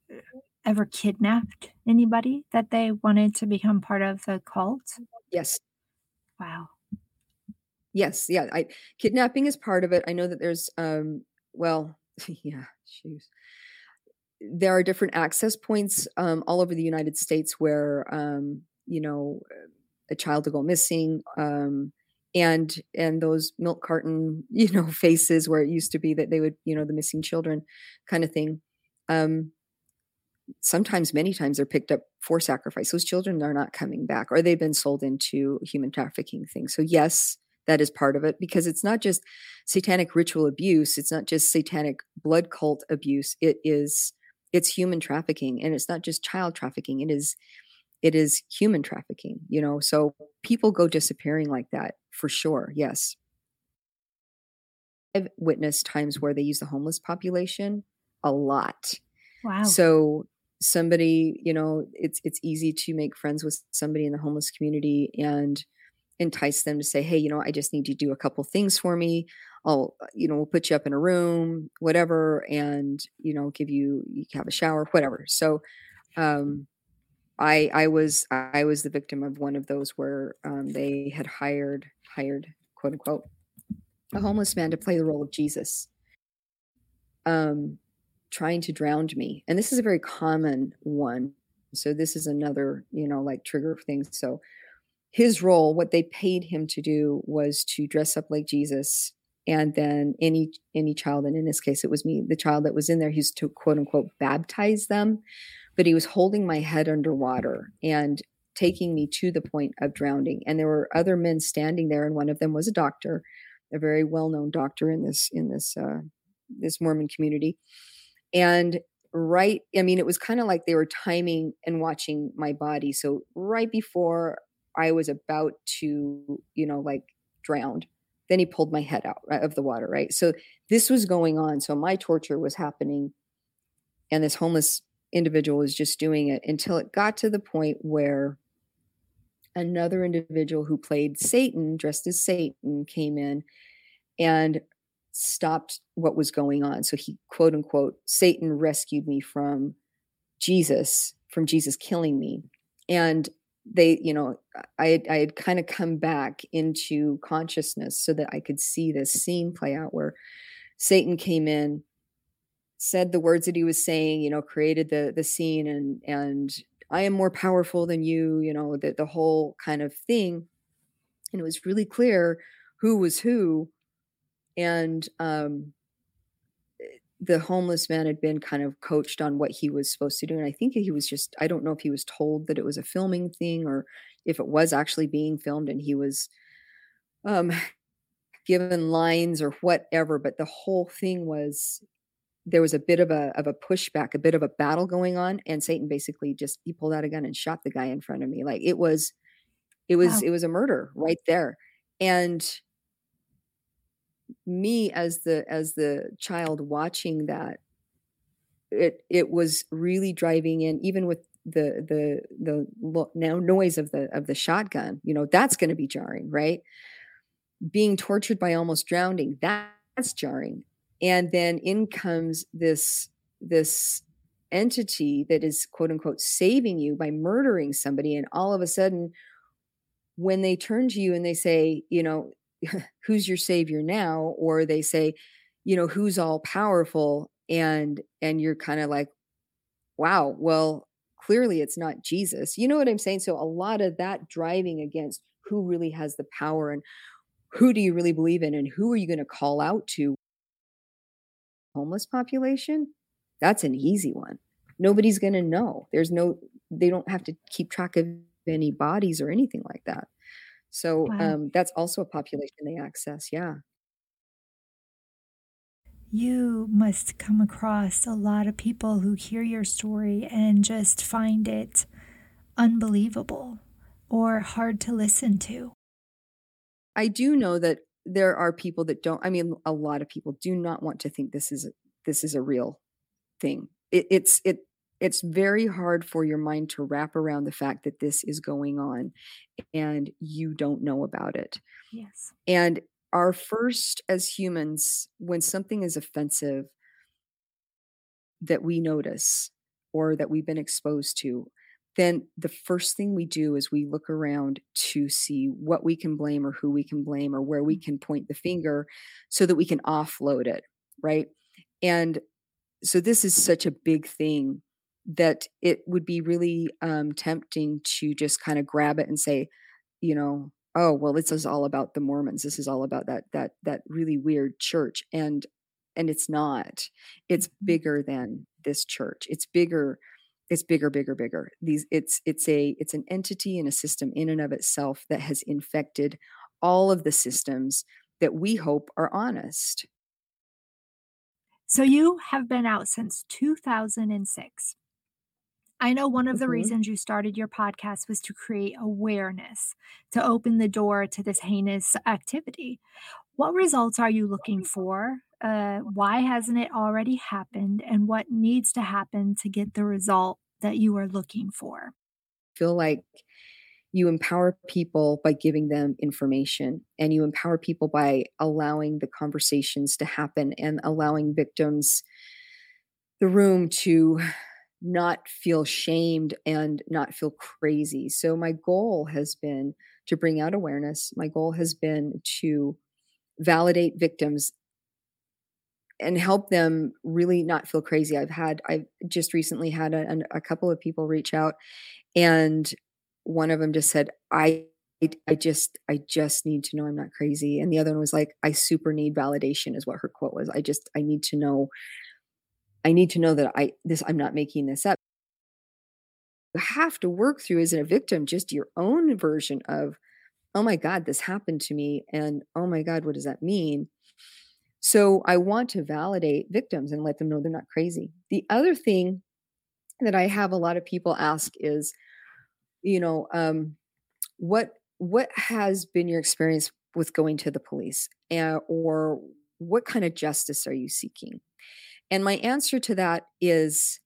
ever kidnapped anybody that they wanted to become part of the cult? Yes. Wow. Yes, yeah. I kidnapping is part of it. I know that there's um well, yeah, shoes. There are different access points um, all over the United States where um, you know a child will go missing um, and and those milk carton you know faces where it used to be that they would you know the missing children kind of thing um sometimes many times they're picked up for sacrifice. Those children are not coming back or they've been sold into human trafficking things. So yes that is part of it because it's not just satanic ritual abuse it's not just satanic blood cult abuse it is it's human trafficking and it's not just child trafficking it is it is human trafficking you know? So people go disappearing like that for sure yes. I've witnessed times where they use the homeless population a lot. Wow. So somebody you know it's it's easy to make friends with somebody in the homeless community and entice them to say hey you know i just need you to do a couple things for me. I'll uh, you know we'll put you up in a room whatever and you know give you you have a shower whatever. So um i i was i was the victim of one of those where um, they had hired hired quote unquote a homeless man to play the role of jesus. Um trying to drown me. And this is a very common one. So this is another, you know, like trigger thing. So his role, what they paid him to do was to dress up like Jesus and then any any child and in this case it was me the child that was in there he's to quote unquote baptize them but he was holding my head underwater and taking me to the point of drowning and there were other men standing there and one of them was a doctor a very well-known doctor in this in this uh, this mormon community and right, I mean, it was kind of like they were timing and watching my body. So right before I was about to, you know, like drowned, then he pulled my head out uh, of the water, right? So this was going on. So my torture was happening. And this homeless individual was just doing it until it got to the point where another individual who played Satan, dressed as Satan, came in and stopped what was going on. So he, quote unquote, Satan rescued me from Jesus, from Jesus killing me. And they, you know, I I had kind of come back into consciousness so that I could see this scene play out where Satan came in, said the words that he was saying, you know, created the the scene and and I am more powerful than you, you know, the the whole kind of thing. And it was really clear who was who and um the homeless man had been kind of coached on what he was supposed to do and i think he was just i don't know if he was told that it was a filming thing or if it was actually being filmed and he was um given lines or whatever but the whole thing was there was a bit of a of a pushback a bit of a battle going on and satan basically just he pulled out a gun and shot the guy in front of me like it was it was wow. it was a murder right there and me as the as the child watching that it it was really driving in even with the the the now noise of the of the shotgun you know that's going to be jarring right? Being tortured by almost drowning that's jarring. And then in comes this this entity that is quote unquote saving you by murdering somebody and all of a sudden when they turn to you and they say you know who's your savior now? or they say you know who's all powerful? and and you're kind of like wow well clearly it's not jesus. You know what i'm saying? So a lot of that driving against who really has the power and who do you really believe in and who are you going to call out to? Homeless population? That's an easy one. Nobody's going to know. There's no they don't have to keep track of any bodies or anything like that so wow. um, that's also a population they access. Yeah. You must come across a lot of people who hear your story and just find it unbelievable or hard to listen to. I do know that there are people that don't. I mean, a lot of people do not want to think this is this is a real thing. It, it's it it's very hard for your mind to wrap around the fact that this is going on and you don't know about it. Yes. And our first as humans, when something is offensive that we notice or that we've been exposed to, then the first thing we do is we look around to see what we can blame or who we can blame or where we mm. can point the finger so that we can offload it. Right. And so this is such a big thing that it would be really um, tempting to just kind of grab it and say, you know, oh well, this is all about the Mormons. This is all about that that that really weird church, and and it's not. It's mm-hmm. bigger than this church. It's bigger. It's bigger, bigger, bigger. These it's it's a it's an entity and a system in and of itself that has infected all of the systems that we hope are honest. So you have been out since 2006. I know one of the mm-hmm. reasons you started your podcast was to create awareness, to open the door to this heinous activity. What results are you looking for? Uh, why hasn't it already happened? And what needs to happen to get the result that you are looking for? feel like you empower people by giving them information and you empower people by allowing the conversations to happen and allowing victims the room to not feel shamed and not feel crazy. So, my goal has been to bring out awareness. My goal has been to validate victims and help them really not feel crazy. I've had, I've just recently had a, a couple of people reach out, and one of them just said, I I just I just need to know I'm not crazy. And the other one was like, I super need validation is what her quote was. I just I need to know I need to know that I this I'm not making this up. You have to work through as a victim just your own version of, oh my God, this happened to me. And oh my God, what does that mean? So I want to validate victims and let them know they're not crazy. The other thing that I have a lot of people ask is, you know, um, what what has been your experience with going to the police, uh, or what kind of justice are you seeking? And my answer to that is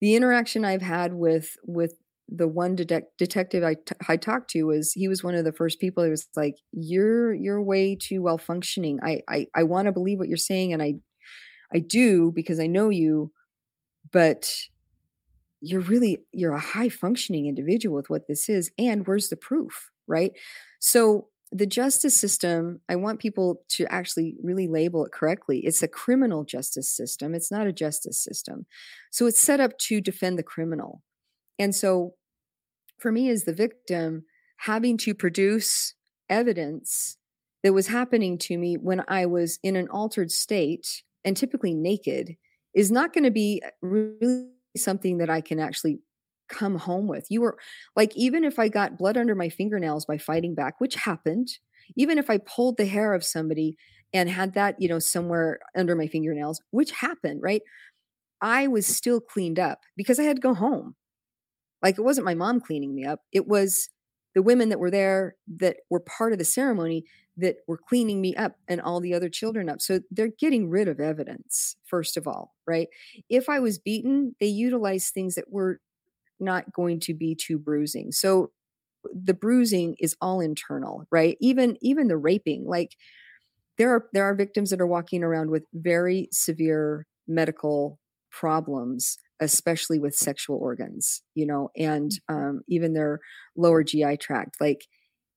the interaction I've had with with the one detective I, t- I talked to was he was one of the first people that was like you're you're way too well functioning i i, I want to believe what you're saying and i i do because i know you but you're really you're a high functioning individual with what this is and where's the proof? Right? So the justice system, I want people to actually really label it correctly. It's a criminal justice system, it's not a justice system. So it's set up to defend the criminal. And so for me, as the victim, having to produce evidence that was happening to me when I was in an altered state and typically naked is not going to be uh, really something that I can actually come home with. You were like, even if I got blood under my fingernails by fighting back, which happened, even if I pulled the hair of somebody and had that, you know, somewhere under my fingernails, which happened, right? I was still cleaned up because I had to go home. Like it wasn't my mom cleaning me up, it was the women that were there that were part of the ceremony that were cleaning me up and all the other children up. So they're getting rid of evidence, first of all, right? If I was beaten, they utilized things that were not going to be too bruising. So the bruising is all internal, right? Even even the raping, like there are there are victims that are walking around with very severe medical problems especially with sexual organs you know and mm-hmm. um, even their lower gi tract like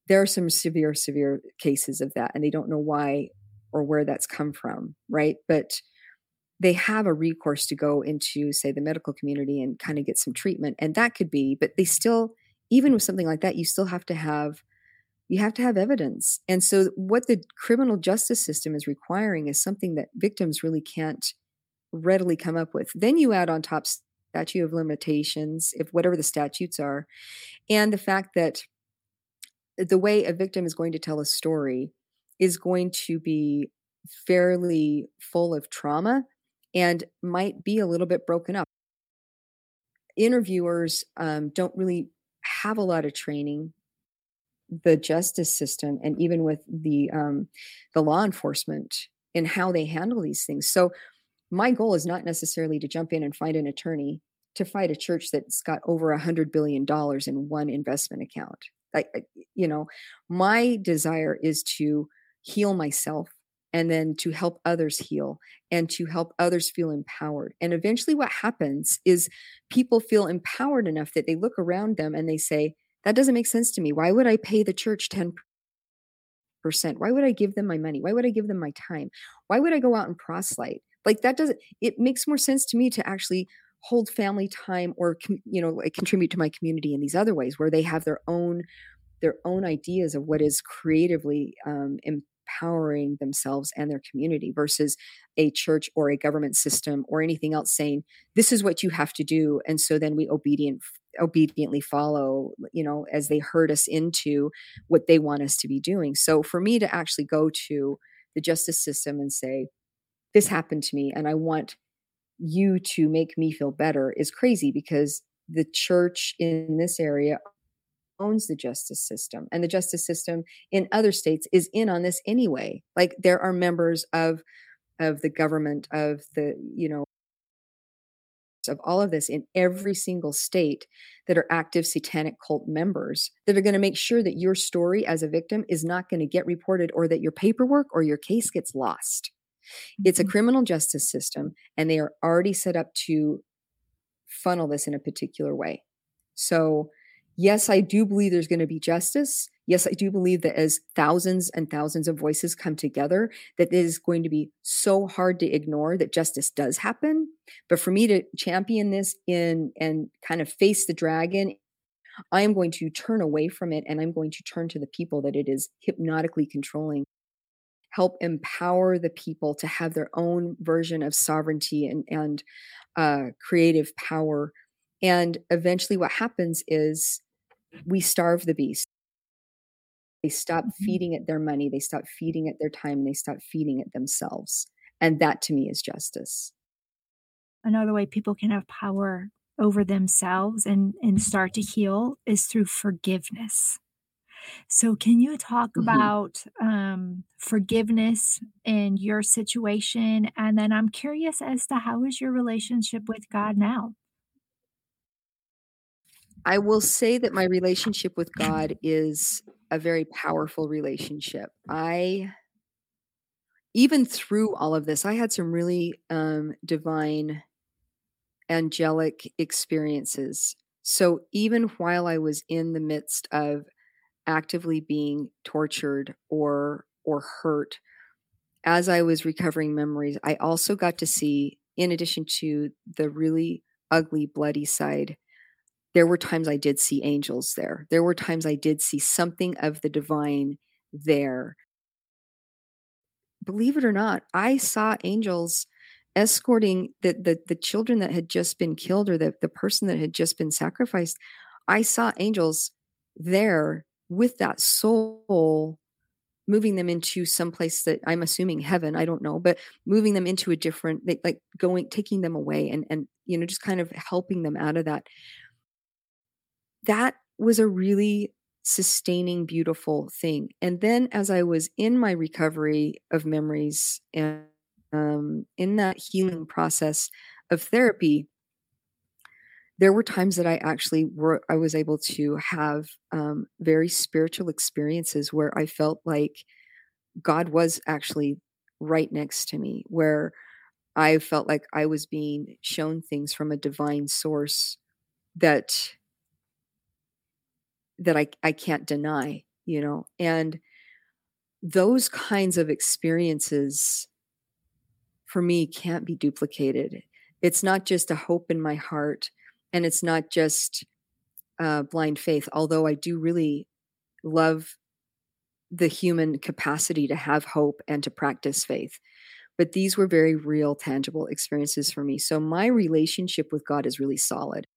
there are some severe severe cases of that and they don't know why or where that's come from right but they have a recourse to go into say the medical community and kind of get some treatment and that could be but they still even with something like that you still have to have you have to have evidence. And so what the criminal justice system is requiring is something that victims really can't readily come up with. Then you add on top statute of limitations if whatever the statutes are and the fact that the way a victim is going to tell a story is going to be fairly full of trauma and might be a little bit broken up. Interviewers um, don't really have a lot of training. The justice system and even with the um, the law enforcement in how they handle these things. So my goal is not necessarily to jump in and find an attorney to fight a church that's got over a hundred billion dollars in one investment account. Like you know, my desire is to heal myself and then to help others heal and to help others feel empowered. And eventually, what happens is people feel empowered enough that they look around them and they say, That doesn't make sense to me. Why would I pay the church 10%? Why would I give them my money? Why would I give them my time? Why would I go out and proselyte? Like that doesn't, it makes more sense to me to actually hold family time or, you know, contribute to my community in these other ways where they have their own their own ideas of what is creatively um, empowering themselves and their community versus a church or a government system or anything else saying this is what you have to do and so then we obedient obediently follow you know as they herd us into what they want us to be doing. So for me to actually go to the justice system and say this happened to me and i want you to make me feel better is crazy because the church in this area owns the justice system and the justice system in other states is in on this anyway. Like there are members of of the government of the you know of all of this in every single state that are active satanic cult members that are going to make sure that your story as a victim is not going to get reported or that your paperwork or your case gets lost. It's a mm-hmm. criminal justice system and they are already set up to funnel this in a particular way. So yes, I do believe there's going to be justice. Yes, I do believe that as thousands and thousands of voices come together, that it is going to be so hard to ignore that justice does happen. But for me to champion this in and kind of face the dragon, I am going to turn away from it and I'm going to turn to the people that it is hypnotically controlling. Help empower the people to have their own version of sovereignty and, and uh, creative power. And eventually, what happens is we starve the beast. They stop mm-hmm. feeding it their money, they stop feeding it their time, they stop feeding it themselves. And that to me is justice. Another way people can have power over themselves and, and start to heal is through forgiveness. So, can you talk mm-hmm. about um, forgiveness in your situation? And then I'm curious as to how is your relationship with God now? I will say that my relationship with God is a very powerful relationship. I even through all of this, I had some really um, divine, angelic experiences. So even while I was in the midst of actively being tortured or or hurt, as I was recovering memories, I also got to see, in addition to the really ugly, bloody side, there were times I did see angels there. There were times I did see something of the divine there. believe it or not, I saw angels escorting the, the the children that had just been killed or the, the person that had just been sacrificed. I saw angels there with that soul moving them into some place that I'm assuming heaven, I don't know, but moving them into a different like going taking them away and and you know just kind of helping them out of that. That was a really sustaining beautiful thing. And then as I was in my recovery of memories and um, in that healing process of therapy, there were times that I actually were I was able to have um, very spiritual experiences where I felt like God was actually right next to me, where I felt like I was being shown things from a divine source that that I I can't deny, you know, and those kinds of experiences for me can't be duplicated. It's not just a hope in my heart and it's not just uh, blind faith, although I do really love the human capacity to have hope and to practice faith. But these were very real, tangible experiences for me. So my relationship with God is really solid.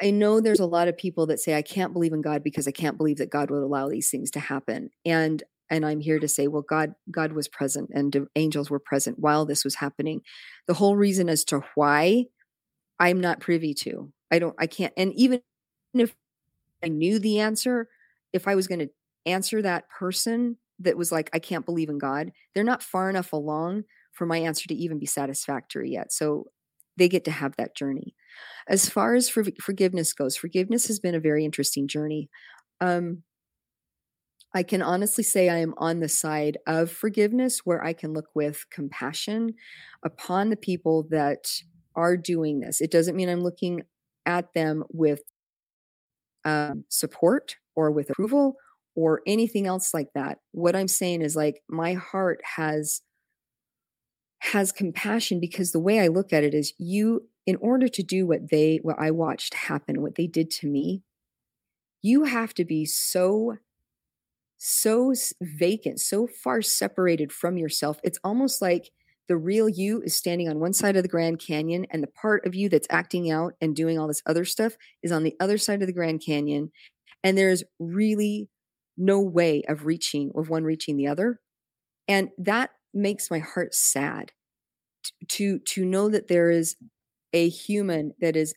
I know there's a lot of people that say I can't believe in God because I can't believe that God would allow these things to happen. And and I'm here to say well God God was present and angels were present while this was happening. The whole reason as to why I'm not privy to. I don't, I can't. And even if I knew the answer, if I was going to answer that person that was like, I can't believe in God, they're not far enough along for my answer to even be satisfactory yet. So they get to have that journey. As far as for, forgiveness goes, forgiveness has been a very interesting journey. Um, I can honestly say I am on the side of forgiveness where I can look with compassion upon the people that are doing this. It doesn't mean I'm looking at them with um, support or with approval or anything else like that. What I'm saying is like my heart has has compassion because the way I look at it is you in order to do what they what I watched happen, what they did to me, you have to be so so vacant, so far separated from yourself. It's almost like the real you is standing on one side of the Grand Canyon, and the part of you that's acting out and doing all this other stuff is on the other side of the Grand Canyon. And there's really no way of reaching, of one reaching the other. And that makes my heart sad to to know that there is a human that is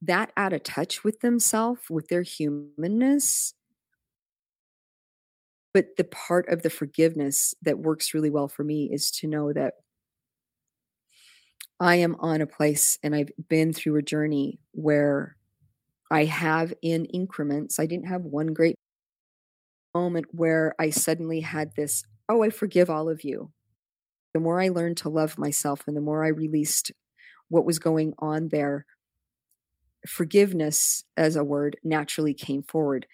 that out of touch with themselves with their humanness but the part of the forgiveness that works really well for me is to know that I am on a place and I've been through a journey where I have in increments, I didn't have one great moment where I suddenly had this, oh, I forgive all of you. The more I learned to love myself and the more I released what was going on there, forgiveness as a word naturally came forward.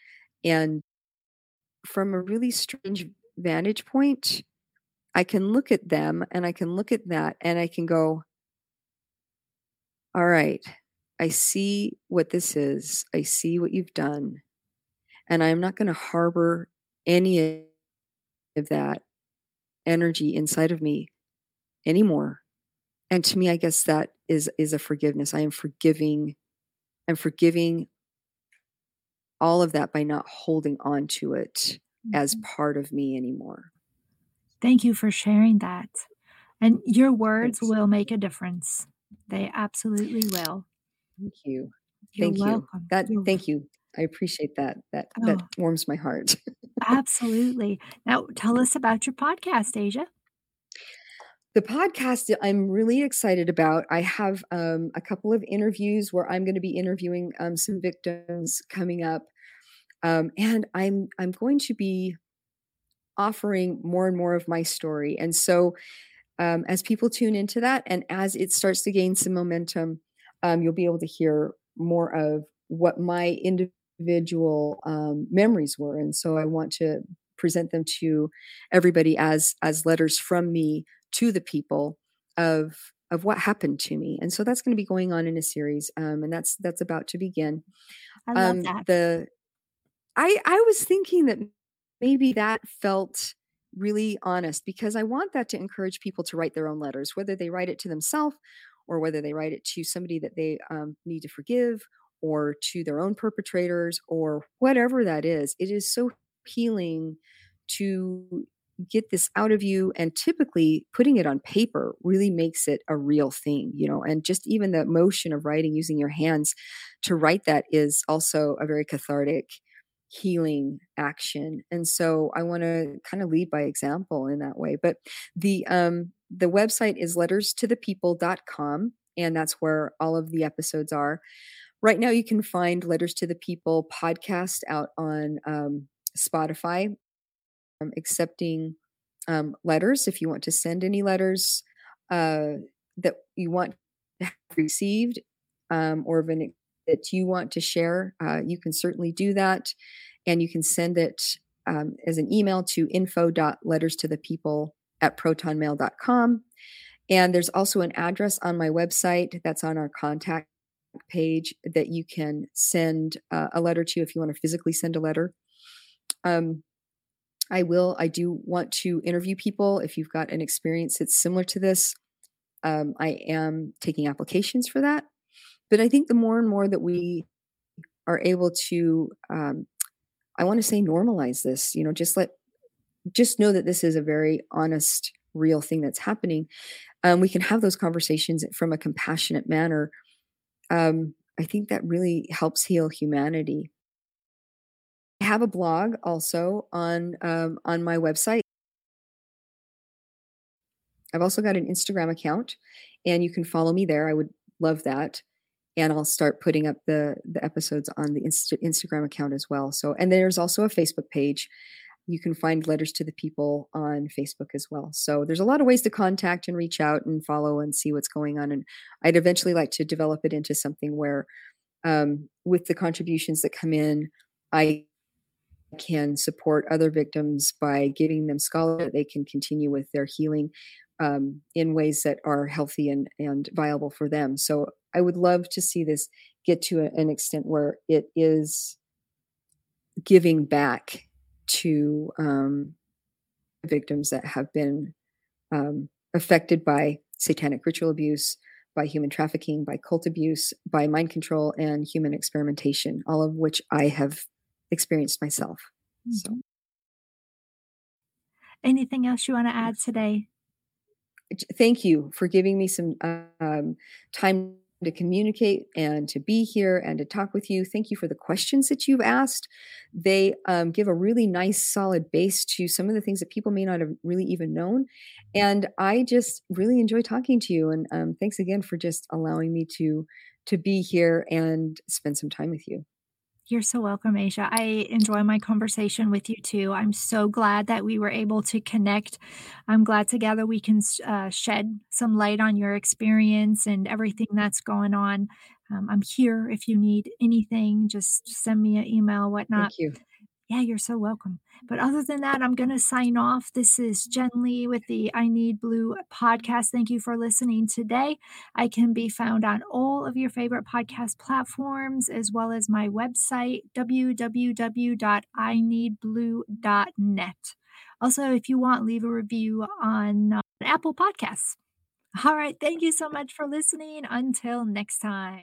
And from a really strange vantage point, I can look at them and I can look at that and I can go, all right, I see what this is. I see what you've done. And I'm not going to harbor any of that energy inside of me anymore. And to me, I guess that is is a forgiveness. I am forgiving. I'm forgiving all of that by not holding on to it mm-hmm. as part of me anymore. Thank you for sharing that. And your words Thanks. will make a difference. They absolutely will. Thank you. You're thank welcome. you. That You're thank you. I appreciate that. That oh. that warms my heart. absolutely. Now tell us about your podcast, Asia. The podcast I'm really excited about. I have um, a couple of interviews where I'm going to be interviewing um, some victims coming up, um, and I'm I'm going to be offering more and more of my story. And so um, as people tune into that and as it starts to gain some momentum, um, you'll be able to hear more of what my individual um, memories were. And so I want to present them to everybody as as letters from me to the people of of what happened to me. And so that's going to be going on in a series, um, and that's that's about to begin. I love um, that. The I I was thinking that maybe that felt really honest because I want that to encourage people to write their own letters, whether they write it to themselves or whether they write it to somebody that they um, need to forgive or to their own perpetrators or whatever that is. It is so healing to get this out of you and typically putting it on paper really makes it a real thing you know and just even the motion of writing using your hands to write that is also a very cathartic healing action and so i want to kind of lead by example in that way but the um the website is letterstothepeople.com and that's where all of the episodes are right now you can find letters to the people podcast out on um, spotify um, accepting um, letters if you want to send any letters uh, that you want received um, or an, that you want to share. Uh, you can certainly do that. And you can send it um, as an email to info.letters to the people at protonmail.com. And there's also an address on my website that's on our contact page that you can send uh, a letter to if you want to physically send a letter. Um, I will. I do want to interview people. If you've got an experience that's similar to this, um, I am taking applications for that. But I think the more and more that we are able to, um, I want to say normalize this, you know, just let, just know that this is a very honest, real thing that's happening. Um, we can have those conversations from a compassionate manner. Um, I think that really helps heal humanity I have a blog also on um, on my website. I've also got an Instagram account, and you can follow me there. I would love that, and I'll start putting up the the episodes on the Insta- Instagram account as well. So, and there's also a Facebook page. You can find letters to the people on Facebook as well. So there's a lot of ways to contact and reach out and follow and see what's going on. And I'd eventually like to develop it into something where, um, with the contributions that come in, I can support other victims by giving them scholarship they can continue with their healing um, in ways that are healthy and, and viable for them. So I would love to see this get to an extent where it is giving back to um, victims that have been um, affected by satanic ritual abuse, by human trafficking, by cult abuse, by mind control, and human experimentation, all of which I have experienced myself. So, mm-hmm. anything else you want to add today? Thank you for giving me some um, time to communicate and to be here and to talk with you. Thank you for the questions that you've asked. They um, give a really nice, solid base to some of the things that people may not have really even known. And I just really enjoy talking to you. And um, thanks again for just allowing me to to be here and spend some time with you. You're so welcome, Asia. I enjoy my conversation with you too. I'm so glad that we were able to connect. I'm glad together we can uh, shed some light on your experience and everything that's going on. Um, I'm here if you need anything. Just send me an email, whatnot. Thank you. Yeah, you're so welcome. But other than that, I'm going to sign off. This is Jen Lee with the I Need Blue podcast. Thank you for listening today. I can be found on all of your favorite podcast platforms, as well as my website, www.ineedblue.net. Also, if you want, leave a review on uh, Apple Podcasts. All right. Thank you so much for listening. Until next time.